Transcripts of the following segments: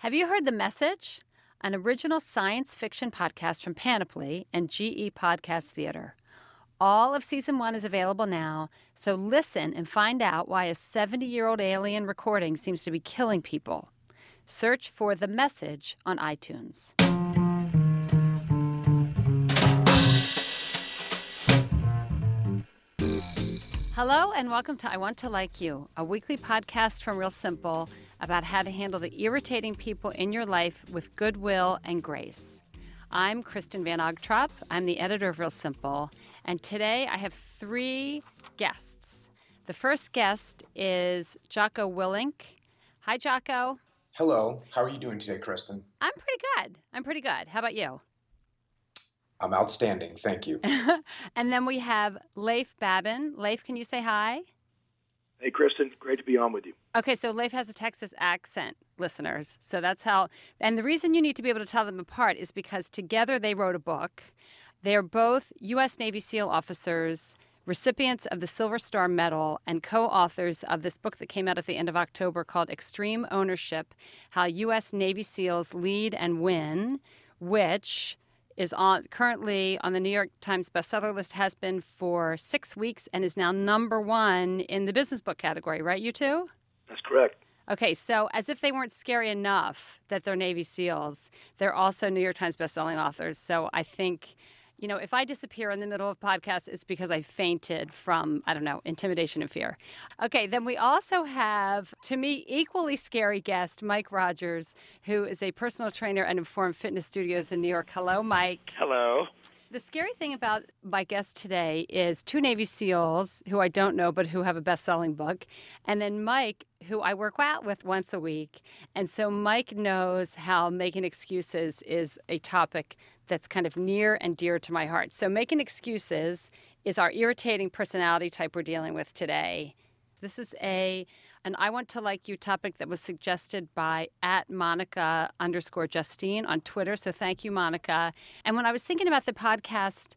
Have you heard The Message? An original science fiction podcast from Panoply and GE Podcast Theater. All of season one is available now, so listen and find out why a 70 year old alien recording seems to be killing people. Search for The Message on iTunes. Hello, and welcome to I Want to Like You, a weekly podcast from Real Simple about how to handle the irritating people in your life with goodwill and grace. I'm Kristen Van Ogtrop. I'm the editor of Real Simple, and today I have three guests. The first guest is Jocko Willink. Hi, Jocko. Hello. How are you doing today, Kristen? I'm pretty good. I'm pretty good. How about you? I'm outstanding. Thank you. and then we have Leif Babin. Leif, can you say hi? Hey, Kristen. Great to be on with you. Okay, so Leif has a Texas accent, listeners. So that's how. And the reason you need to be able to tell them apart is because together they wrote a book. They're both U.S. Navy SEAL officers, recipients of the Silver Star Medal, and co authors of this book that came out at the end of October called Extreme Ownership How U.S. Navy SEALs Lead and Win, which is on currently on the New York Times bestseller list has been for six weeks and is now number one in the business book category. Right, you two? That's correct. Okay, so as if they weren't scary enough that they're Navy SEALs, they're also New York Times bestselling authors. So I think you know, if I disappear in the middle of a podcast, it's because I fainted from, I don't know, intimidation and fear. Okay, then we also have, to me, equally scary guest, Mike Rogers, who is a personal trainer at Inform Fitness Studios in New York. Hello, Mike. Hello. The scary thing about my guest today is two Navy SEALs who I don't know, but who have a best selling book, and then Mike, who I work out with once a week. And so Mike knows how making excuses is a topic that's kind of near and dear to my heart. So making excuses is our irritating personality type we're dealing with today. This is a an I want to like you topic that was suggested by at Monica underscore Justine on Twitter. So thank you, Monica. And when I was thinking about the podcast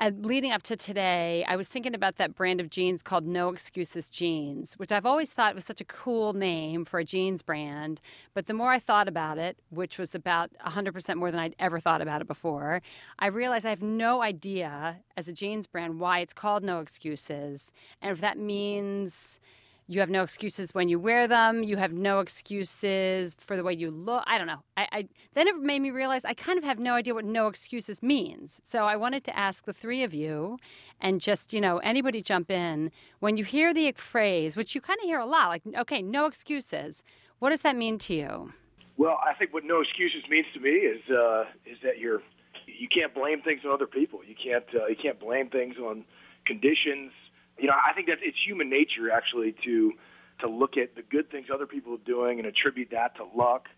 uh, leading up to today, I was thinking about that brand of jeans called No Excuses Jeans, which I've always thought was such a cool name for a jeans brand. But the more I thought about it, which was about 100% more than I'd ever thought about it before, I realized I have no idea as a jeans brand why it's called No Excuses. And if that means you have no excuses when you wear them. You have no excuses for the way you look. I don't know. I, I, then it made me realize I kind of have no idea what no excuses means. So I wanted to ask the three of you, and just you know anybody jump in when you hear the phrase, which you kind of hear a lot, like okay, no excuses. What does that mean to you? Well, I think what no excuses means to me is uh, is that you're you can't blame things on other people. You can't uh, you can't blame things on conditions you know, I think that it's human nature actually to to look at the good things other people are doing and attribute that to luck,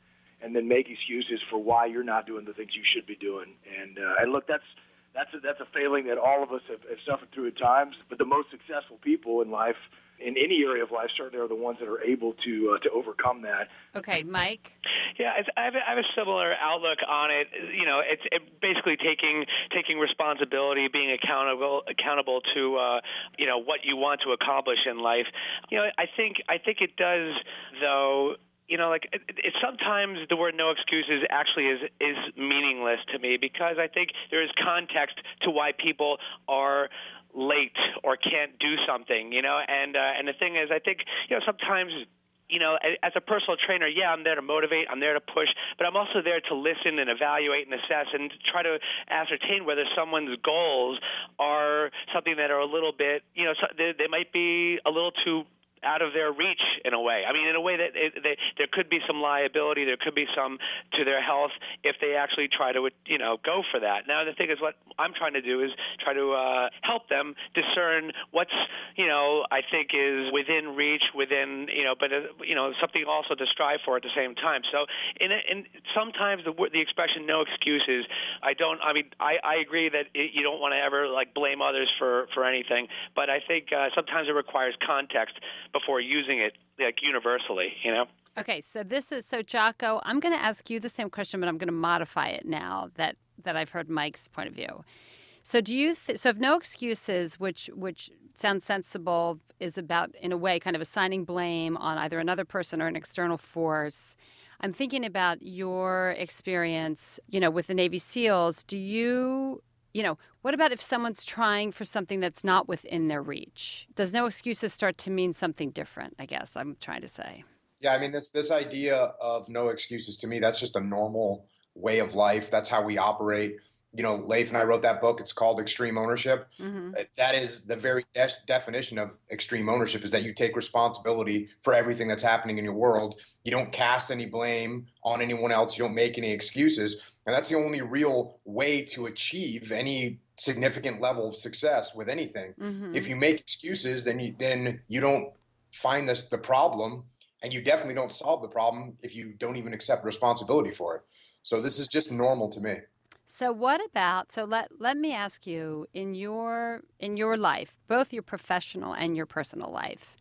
and then make excuses for why you're not doing the things you should be doing. And uh, and look, that's that's a, that's a failing that all of us have, have suffered through at times. But the most successful people in life in any area of life certainly are the ones that are able to uh, to overcome that. Okay, Mike. Yeah, I have, a, I have a similar outlook on it. You know, it's it basically taking taking responsibility, being accountable accountable to uh, you know what you want to accomplish in life. You know, I think I think it does though you know, like it, it, sometimes the word "no excuses" actually is is meaningless to me because I think there is context to why people are late or can't do something, you know. And uh, and the thing is, I think you know sometimes you know, as a personal trainer, yeah, I'm there to motivate, I'm there to push, but I'm also there to listen and evaluate and assess and try to ascertain whether someone's goals are something that are a little bit, you know, they, they might be a little too out of their reach in a way. I mean, in a way that it, they, there could be some liability, there could be some to their health if they actually try to, you know, go for that. Now, the thing is, what I'm trying to do is try to uh, help them discern what's, you know, I think is within reach, within, you know, but uh, you know, something also to strive for at the same time. So, in, in sometimes the the expression "no excuses," I don't. I mean, I, I agree that it, you don't want to ever like blame others for for anything, but I think uh, sometimes it requires context before using it like universally, you know? Okay, so this is so Jocko, I'm going to ask you the same question but I'm going to modify it now that that I've heard Mike's point of view. So do you th- so if no excuses which which sounds sensible is about in a way kind of assigning blame on either another person or an external force. I'm thinking about your experience, you know, with the Navy SEALs. Do you, you know, what about if someone's trying for something that's not within their reach? Does no excuses start to mean something different? I guess I'm trying to say. Yeah, I mean this this idea of no excuses to me that's just a normal way of life. That's how we operate. You know, Leif and I wrote that book. It's called Extreme Ownership. Mm-hmm. That is the very de- definition of extreme ownership is that you take responsibility for everything that's happening in your world. You don't cast any blame on anyone else. You don't make any excuses. And that's the only real way to achieve any significant level of success with anything. Mm-hmm. If you make excuses, then you then you don't find this the problem and you definitely don't solve the problem if you don't even accept responsibility for it. So this is just normal to me. So what about so let let me ask you in your in your life, both your professional and your personal life.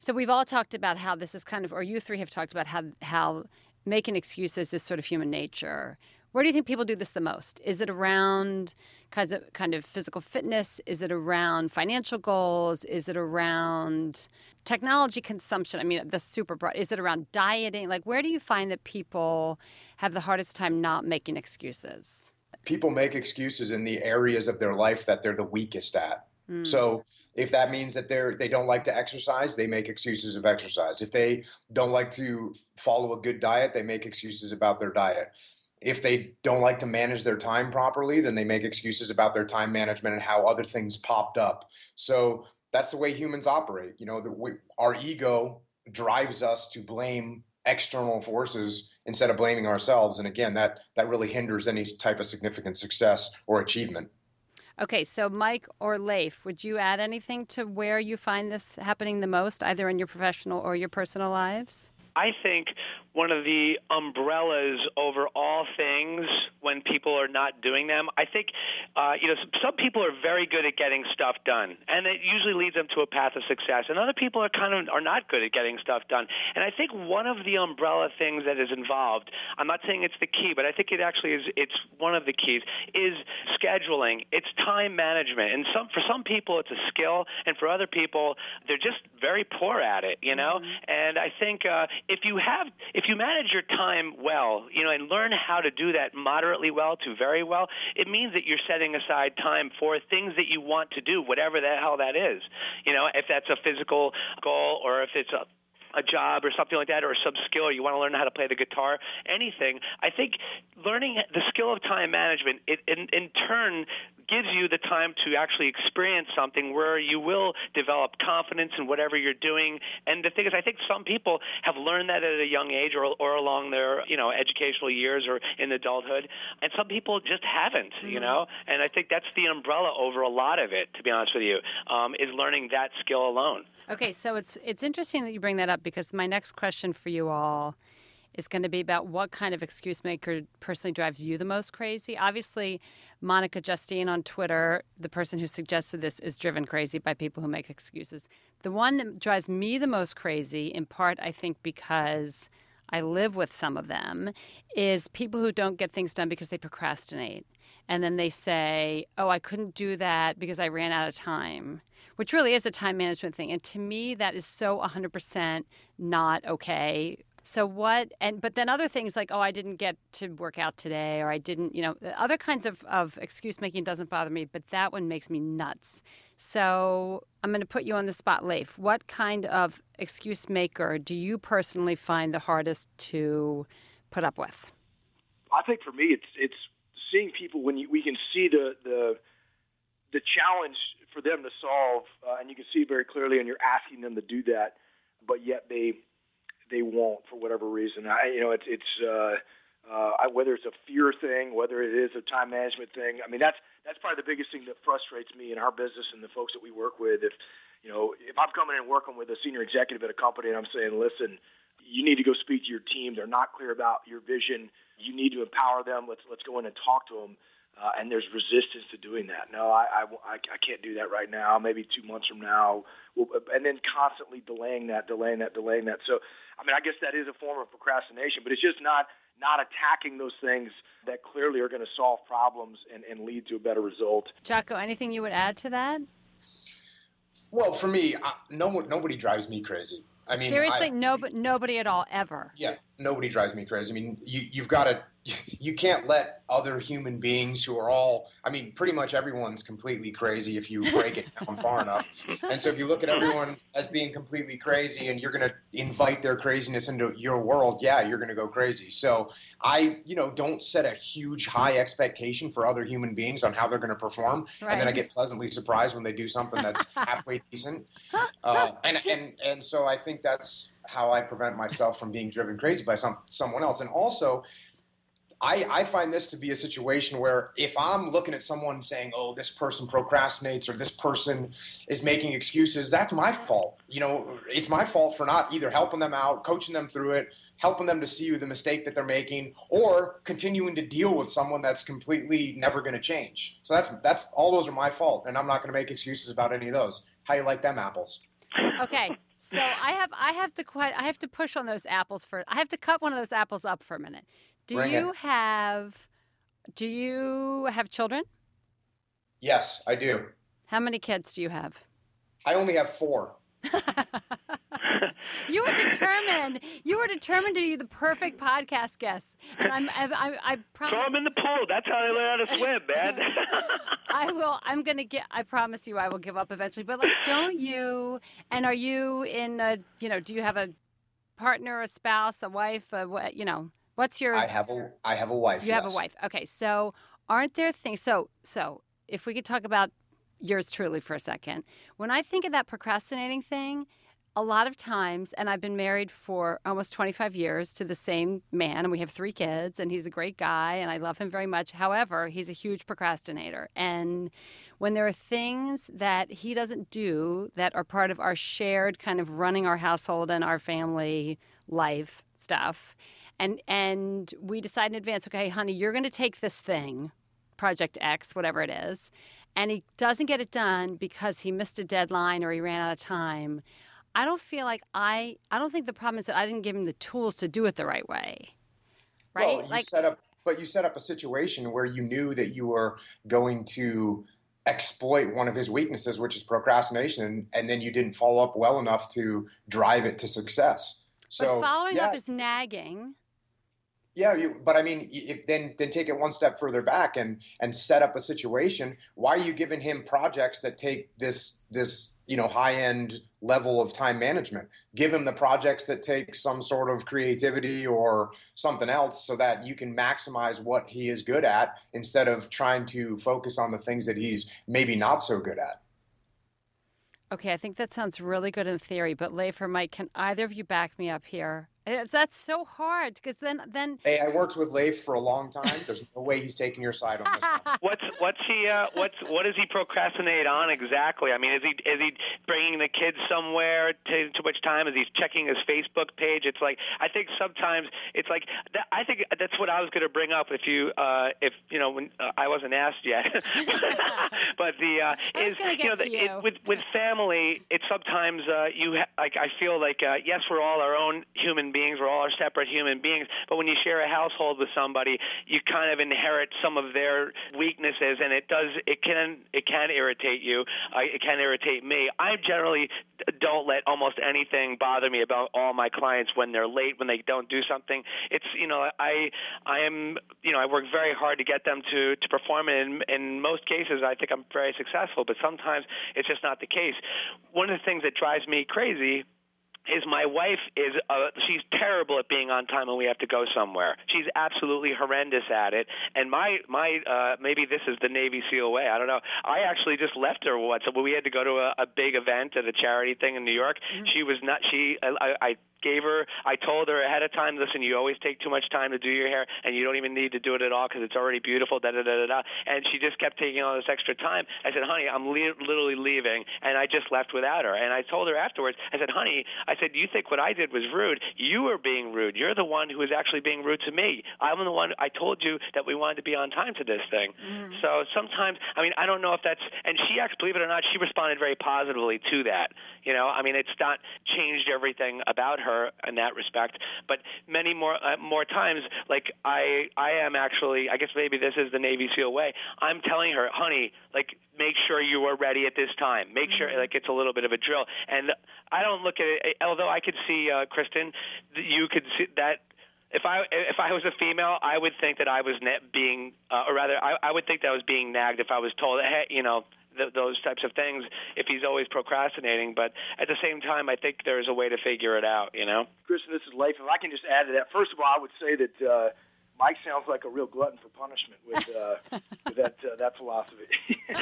So we've all talked about how this is kind of or you three have talked about how how making excuses is sort of human nature. Where do you think people do this the most? Is it around kind of kind of physical fitness? Is it around financial goals? Is it around technology consumption? I mean, the super broad. Is it around dieting? Like, where do you find that people have the hardest time not making excuses? People make excuses in the areas of their life that they're the weakest at. Mm. So if that means that they're they don't like to exercise, they make excuses of exercise. If they don't like to follow a good diet, they make excuses about their diet if they don't like to manage their time properly, then they make excuses about their time management and how other things popped up. So that's the way humans operate. You know, the, we, our ego drives us to blame external forces instead of blaming ourselves. And again, that that really hinders any type of significant success or achievement. Okay, so Mike or Leif, would you add anything to where you find this happening the most, either in your professional or your personal lives? I think one of the umbrellas over all things when people are not doing them. I think, uh, you know, some people are very good at getting stuff done, and it usually leads them to a path of success. And other people are kind of are not good at getting stuff done. And I think one of the umbrella things that is involved, I'm not saying it's the key, but I think it actually is. It's one of the keys is scheduling. It's time management, and some for some people it's a skill, and for other people they're just very poor at it. You know, mm-hmm. and I think uh, if you have if you manage your time well, you know, and learn how to do that moderately well to very well, it means that you're setting aside time for things that you want to do, whatever the hell that is. You know, if that's a physical goal or if it's a a job or something like that or some skill or you want to learn how to play the guitar anything i think learning the skill of time management it in, in turn gives you the time to actually experience something where you will develop confidence in whatever you're doing. And the thing is, I think some people have learned that at a young age or, or along their, you know, educational years or in adulthood. And some people just haven't, mm-hmm. you know? And I think that's the umbrella over a lot of it, to be honest with you, um, is learning that skill alone. Okay, so it's it's interesting that you bring that up because my next question for you all is going to be about what kind of excuse maker personally drives you the most crazy. Obviously, Monica Justine on Twitter, the person who suggested this, is driven crazy by people who make excuses. The one that drives me the most crazy, in part, I think, because I live with some of them, is people who don't get things done because they procrastinate. And then they say, Oh, I couldn't do that because I ran out of time, which really is a time management thing. And to me, that is so 100% not okay so what and but then other things like oh I didn't get to work out today or I didn't you know other kinds of, of excuse making doesn't bother me but that one makes me nuts. So I'm going to put you on the spot, Leif. What kind of excuse maker do you personally find the hardest to put up with? I think for me it's it's seeing people when you, we can see the the the challenge for them to solve, uh, and you can see very clearly, and you're asking them to do that, but yet they they won't for whatever reason. I, you know, it's it's uh, uh, whether it's a fear thing, whether it is a time management thing. I mean, that's that's probably the biggest thing that frustrates me in our business and the folks that we work with. If you know, if I'm coming in and working with a senior executive at a company and I'm saying, listen, you need to go speak to your team. They're not clear about your vision. You need to empower them. Let's let's go in and talk to them uh, and there's resistance to doing that. No, I, I, I can't do that right now. Maybe two months from now, we'll, and then constantly delaying that, delaying that, delaying that. So, I mean, I guess that is a form of procrastination, but it's just not not attacking those things that clearly are going to solve problems and, and lead to a better result. Jocko, anything you would add to that? Well, for me, no nobody drives me crazy. I mean, seriously, I, no, nobody at all ever. Yeah, nobody drives me crazy. I mean, you, you've got to, you can't let other human beings who are all, I mean, pretty much everyone's completely crazy if you break it down far enough. And so if you look at everyone as being completely crazy and you're going to invite their craziness into your world, yeah, you're going to go crazy. So I, you know, don't set a huge high expectation for other human beings on how they're going to perform. Right. And then I get pleasantly surprised when they do something that's halfway decent. Uh, and, and, and so I think that's, how I prevent myself from being driven crazy by some someone else. And also, I, I find this to be a situation where if I'm looking at someone saying, "Oh, this person procrastinates" or "This person is making excuses," that's my fault. You know, it's my fault for not either helping them out, coaching them through it, helping them to see the mistake that they're making, or continuing to deal with someone that's completely never going to change. So that's that's all those are my fault, and I'm not going to make excuses about any of those. How you like them apples? Okay, so I have I have to quite I have to push on those apples for I have to cut one of those apples up for a minute. Do Bring you it. have do you have children? Yes, I do. How many kids do you have? I only have 4. you were determined. You were determined to be the perfect podcast guest, and I'm. I, I, I promise. Throw him in the pool. That's how they learn how to swim, man. I will. I'm gonna get. I promise you, I will give up eventually. But like, don't you? And are you in a? You know, do you have a partner, a spouse, a wife? A what? You know, what's your? I have a. I have a wife. You yes. have a wife. Okay, so aren't there things? So so if we could talk about yours truly for a second. When I think of that procrastinating thing, a lot of times, and I've been married for almost 25 years to the same man, and we have three kids, and he's a great guy, and I love him very much. However, he's a huge procrastinator. And when there are things that he doesn't do that are part of our shared kind of running our household and our family life stuff, and and we decide in advance, okay, honey, you're going to take this thing, Project X, whatever it is, and he doesn't get it done because he missed a deadline or he ran out of time I don't feel like I I don't think the problem is that I didn't give him the tools to do it the right way. Right? Well, you like, set up but you set up a situation where you knew that you were going to exploit one of his weaknesses, which is procrastination, and then you didn't follow up well enough to drive it to success. So but following yeah, up is nagging. Yeah, you, but I mean, if, then then take it one step further back and and set up a situation. Why are you giving him projects that take this this you know high end level of time management? Give him the projects that take some sort of creativity or something else so that you can maximize what he is good at instead of trying to focus on the things that he's maybe not so good at. Okay i think that sounds really good in theory but leif or mike can either of you back me up here that's so hard because then then. Hey, I worked with Leif for a long time. There's no way he's taking your side on this. One. What's what's he uh, what's what does he procrastinate on exactly? I mean, is he is he bringing the kids somewhere to too much time? Is he checking his Facebook page? It's like I think sometimes it's like that, I think that's what I was going to bring up if you uh, if you know when uh, I wasn't asked yet. but the uh, is you know the, you. It, with with family, it's sometimes uh, you ha- like I feel like uh, yes, we're all our own human beings beings. We're all are separate human beings. But when you share a household with somebody, you kind of inherit some of their weaknesses, and it does it can it can irritate you. Uh, it can irritate me. I generally don't let almost anything bother me about all my clients when they're late, when they don't do something. It's you know I I am you know I work very hard to get them to to perform, and in, in most cases I think I'm very successful. But sometimes it's just not the case. One of the things that drives me crazy is my wife is uh, she's terrible at being on time when we have to go somewhere. She's absolutely horrendous at it. And my my uh, maybe this is the Navy SEAL way. I don't know. I actually just left her once. We had to go to a, a big event at a charity thing in New York. Mm-hmm. She was not. She I, I gave her I told her ahead of time, listen, you always take too much time to do your hair and you don't even need to do it at all because it's already beautiful, da da da da da. And she just kept taking all this extra time. I said, honey, I'm le- literally leaving, and I just left without her. And I told her afterwards, I said, honey, I said, you think what I did was rude? You were being rude. You're the one who was actually being rude to me. I'm the one. I told you that we wanted to be on time to this thing. Mm. So sometimes, I mean, I don't know if that's. And she actually, believe it or not, she responded very positively to that. You know, I mean, it's not changed everything about her her in that respect. But many more uh, more times, like I I am actually I guess maybe this is the Navy SEAL way. I'm telling her, honey, like make sure you are ready at this time. Make sure mm-hmm. like it's a little bit of a drill. And I don't look at it. Although I could see uh, Kristen, you could see that if I if I was a female, I would think that I was being, uh, or rather, I, I would think that I was being nagged if I was told, hey, you know, th- those types of things. If he's always procrastinating, but at the same time, I think there's a way to figure it out. You know, Kristen, this is Leif. If I can just add to that, first of all, I would say that. Uh, Mike sounds like a real glutton for punishment with, uh, with that uh, that philosophy.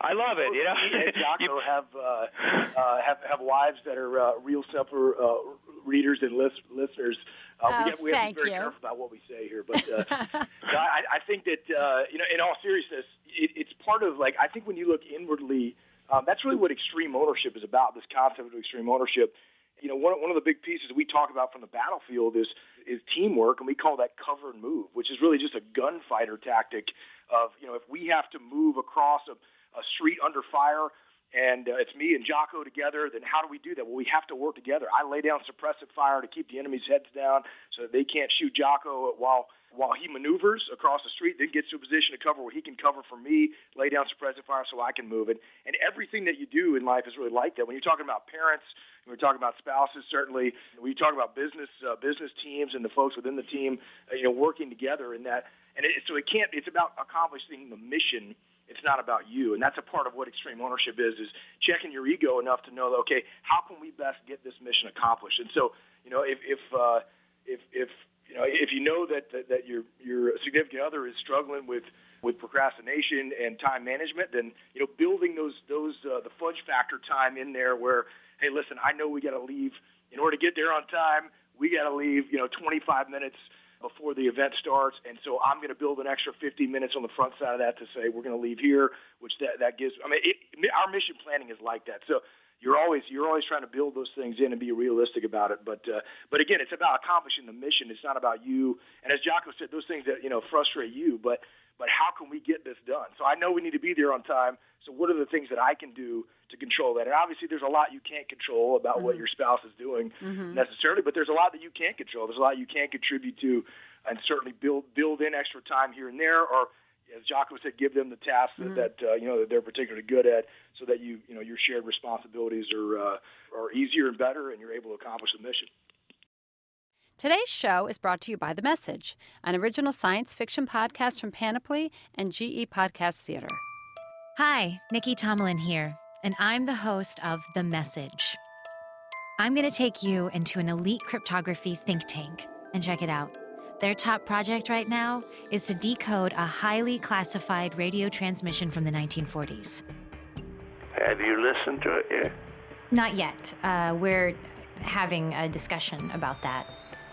I love it. You know, and Jocko have uh, uh, have have wives that are uh, real simple uh, readers and list, listeners. Uh, oh, we have, we have to be very you. careful about what we say here, but uh, I, I think that uh, you know, in all seriousness, it, it's part of like I think when you look inwardly, um, that's really what extreme ownership is about. This concept of extreme ownership you know, one, one of the big pieces we talk about from the battlefield is is teamwork, and we call that cover and move, which is really just a gunfighter tactic of, you know, if we have to move across a, a street under fire and uh, it's me and Jocko together, then how do we do that? Well, we have to work together. I lay down suppressive fire to keep the enemy's heads down so that they can't shoot Jocko while while he maneuvers across the street, then gets to a position to cover where he can cover for me, lay down suppressive fire so I can move it. And everything that you do in life is really like that. When you're talking about parents, when you're talking about spouses, certainly, when you talk about business uh, business teams and the folks within the team, uh, you know, working together in that. And it, so it can't. It's about accomplishing the mission. It's not about you, and that's a part of what extreme ownership is: is checking your ego enough to know, okay, how can we best get this mission accomplished? And so, you know, if if uh, if if you know, if you know that, that, that your, your significant other is struggling with, with procrastination and time management, then, you know, building those, those, uh, the fudge factor time in there where, hey, listen, I know we got to leave in order to get there on time. We got to leave, you know, 25 minutes before the event starts. And so I'm going to build an extra 50 minutes on the front side of that to say we're going to leave here, which that, that gives, I mean, it, our mission planning is like that. So you're always you're always trying to build those things in and be realistic about it. But uh, but again, it's about accomplishing the mission. It's not about you. And as Jocko said, those things that you know frustrate you, but but how can we get this done? So I know we need to be there on time. So what are the things that I can do to control that? And obviously, there's a lot you can't control about mm-hmm. what your spouse is doing mm-hmm. necessarily, but there's a lot that you can control. There's a lot you can contribute to, and certainly build build in extra time here and there, or as Jocko said, give them the tasks mm-hmm. that, that uh, you know that they're particularly good at, so that you you know your shared responsibilities are uh, are easier and better, and you're able to accomplish the mission. Today's show is brought to you by The Message, an original science fiction podcast from Panoply and GE Podcast Theater. Hi, Nikki Tomlin here, and I'm the host of The Message. I'm going to take you into an elite cryptography think tank and check it out. Their top project right now is to decode a highly classified radio transmission from the 1940s. Have you listened to it yet? Not yet. Uh, we're having a discussion about that.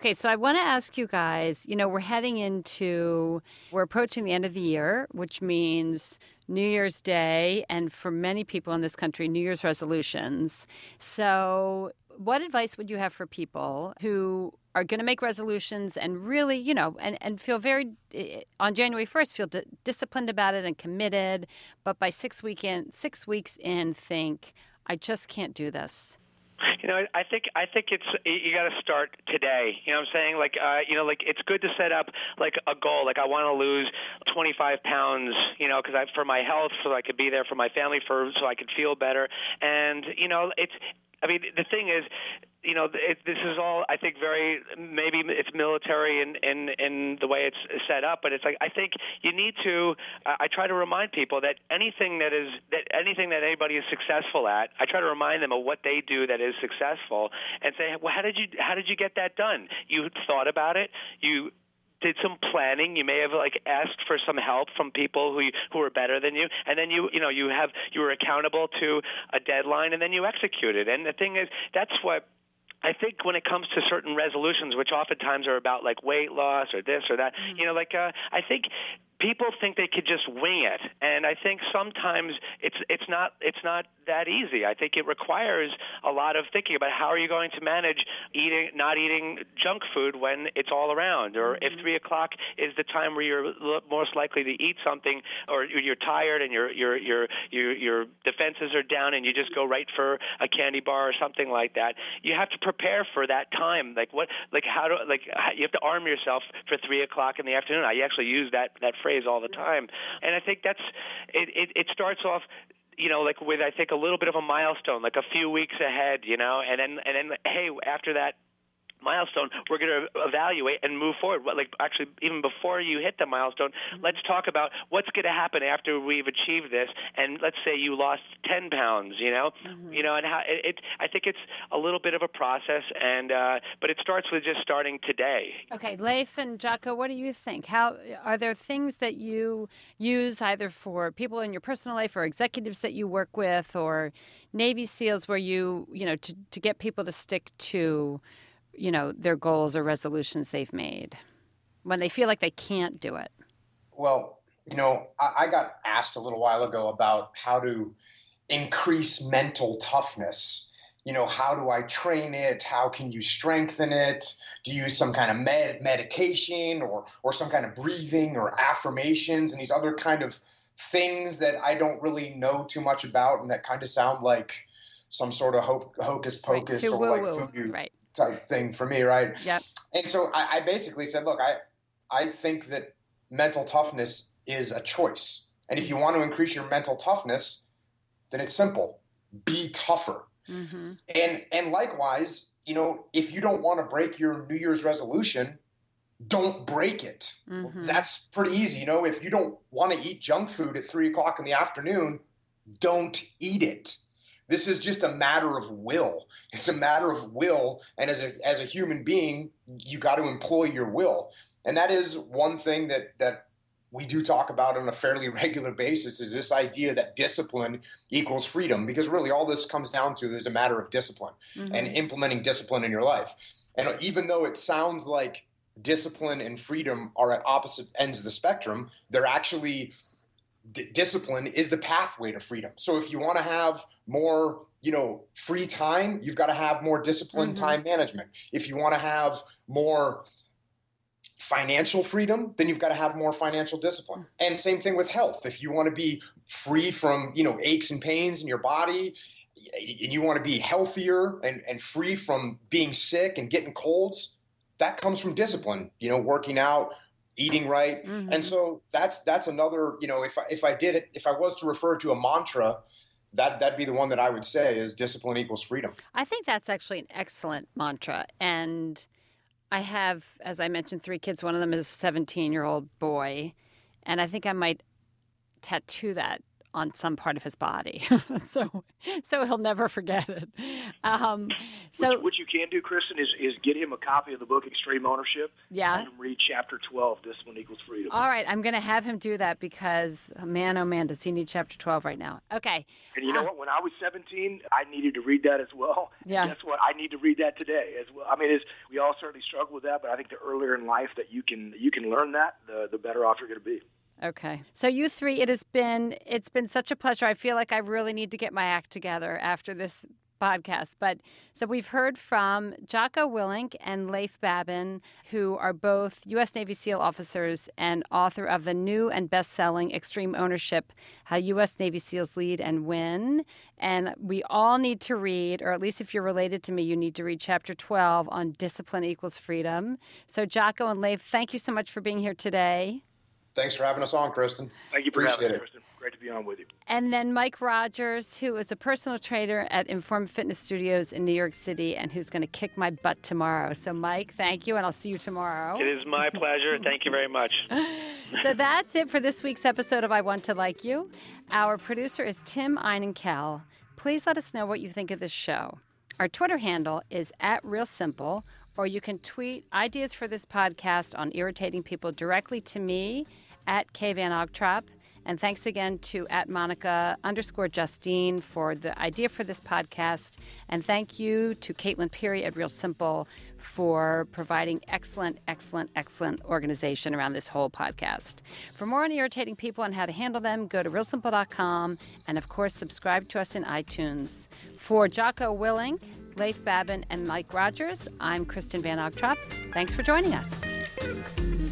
Okay, so I want to ask you guys, you know, we're heading into, we're approaching the end of the year, which means New Year's Day, and for many people in this country, New Year's resolutions. So, what advice would you have for people who are going to make resolutions and really, you know, and, and feel very, eh, on January 1st, feel d- disciplined about it and committed, but by six, weekend, six weeks in, think, I just can't do this? You know, I think I think it's you got to start today. You know what I'm saying? Like, uh, you know, like it's good to set up like a goal. Like I want to lose 25 pounds. You know, because I for my health, so I could be there for my family, for so I could feel better. And you know, it's I mean, the thing is, you know, it, this is all I think very maybe it's military in in in the way it's set up, but it's like I think you need to. I try to remind people that anything that is that anything that anybody is successful at, I try to remind them of what they do that is successful, and say, well, how did you how did you get that done? You thought about it. You did some planning. You may have like asked for some help from people who you, who are better than you, and then you you know you have you were accountable to a deadline, and then you executed. And the thing is, that's what I think when it comes to certain resolutions, which oftentimes are about like weight loss or this or that, mm-hmm. you know, like uh, I think people think they could just wing it, and I think sometimes it's it's not it's not that easy. I think it requires a lot of thinking about how are you going to manage eating not eating junk food when it's all around, or if mm-hmm. three o'clock is the time where you're most likely to eat something, or you're tired and your your your your your defenses are down, and you just go right for a candy bar or something like that. You have to prepare for that time. Like what like how do like you have to arm yourself for three o'clock in the afternoon. I actually use that that phrase phrase all the time. And I think that's it. It, it starts off you know, like with I think a little bit of a milestone, like a few weeks ahead, you know, and then and then hey, after that milestone, we're going to evaluate and move forward. Like actually, even before you hit the milestone, mm-hmm. let's talk about what's going to happen after we've achieved this. And let's say you lost 10 pounds, you know, mm-hmm. you know, and how it, it, I think it's a little bit of a process, and uh, but it starts with just starting today. Okay, Leif and Jocko, what do you think? How are there things that you use either for people in your personal life or executives that you work with or Navy SEALs where you, you know, to, to get people to stick to you know, their goals or resolutions they've made when they feel like they can't do it? Well, you know, I, I got asked a little while ago about how to increase mental toughness. You know, how do I train it? How can you strengthen it? Do you use some kind of med- medication or or some kind of breathing or affirmations and these other kind of things that I don't really know too much about and that kind of sound like some sort of ho- hocus pocus right. or like voodoo, right type thing for me, right? Yep. And so I, I basically said, look, I I think that mental toughness is a choice, and if you want to increase your mental toughness, then it's simple: be tougher. Mm-hmm. And and likewise, you know, if you don't want to break your New Year's resolution, don't break it. Mm-hmm. That's pretty easy. You know, if you don't want to eat junk food at three o'clock in the afternoon, don't eat it. This is just a matter of will. It's a matter of will, and as a as a human being, you got to employ your will, and that is one thing that that we do talk about on a fairly regular basis is this idea that discipline equals freedom because really all this comes down to is a matter of discipline mm-hmm. and implementing discipline in your life and even though it sounds like discipline and freedom are at opposite ends of the spectrum they're actually d- discipline is the pathway to freedom. So if you want to have more, you know, free time, you've got to have more disciplined mm-hmm. time management. If you want to have more financial freedom, then you've got to have more financial discipline. And same thing with health. If you want to be free from, you know, aches and pains in your body, and you want to be healthier and, and free from being sick and getting colds, that comes from discipline, you know, working out, eating right. Mm-hmm. And so that's that's another, you know, if I, if I did it, if I was to refer to a mantra, that that'd be the one that I would say is discipline equals freedom. I think that's actually an excellent mantra and I have as I mentioned three kids, one of them is a 17-year-old boy, and I think I might tattoo that on some part of his body, so so he'll never forget it. Um, so what, what, you can do, Kristen, is is get him a copy of the book Extreme Ownership. Yeah. Read chapter twelve. Discipline equals freedom. All right, I'm going to have him do that because man, oh man, does he need chapter twelve right now? Okay. And you know uh, what? When I was 17, I needed to read that as well. Yeah. Guess what? I need to read that today as well. I mean, we all certainly struggle with that, but I think the earlier in life that you can you can learn that, the the better off you're going to be. Okay. So you three, it has been it's been such a pleasure. I feel like I really need to get my act together after this podcast. But so we've heard from Jocko Willink and Leif Babin, who are both U.S. Navy SEAL officers and author of the new and best selling Extreme Ownership How U.S. Navy SEALs Lead and Win. And we all need to read, or at least if you're related to me, you need to read chapter 12 on discipline equals freedom. So, Jocko and Leif, thank you so much for being here today. Thanks for having us on, Kristen. Thank you for Appreciate having us, Kristen. Great to be on with you. And then Mike Rogers, who is a personal trainer at Inform Fitness Studios in New York City and who's going to kick my butt tomorrow. So, Mike, thank you, and I'll see you tomorrow. It is my pleasure. thank you very much. so, that's it for this week's episode of I Want to Like You. Our producer is Tim Einenkel. Please let us know what you think of this show. Our Twitter handle is at Real Simple, or you can tweet ideas for this podcast on irritating people directly to me at K Van Ogtrop. And thanks again to at Monica underscore Justine for the idea for this podcast. And thank you to Caitlin Peary at Real Simple for providing excellent, excellent, excellent organization around this whole podcast. For more on irritating people and how to handle them, go to realsimple.com and, of course, subscribe to us in iTunes. For Jocko Willink, Leif Babin, and Mike Rogers, I'm Kristen Van Ogtrop. Thanks for joining us.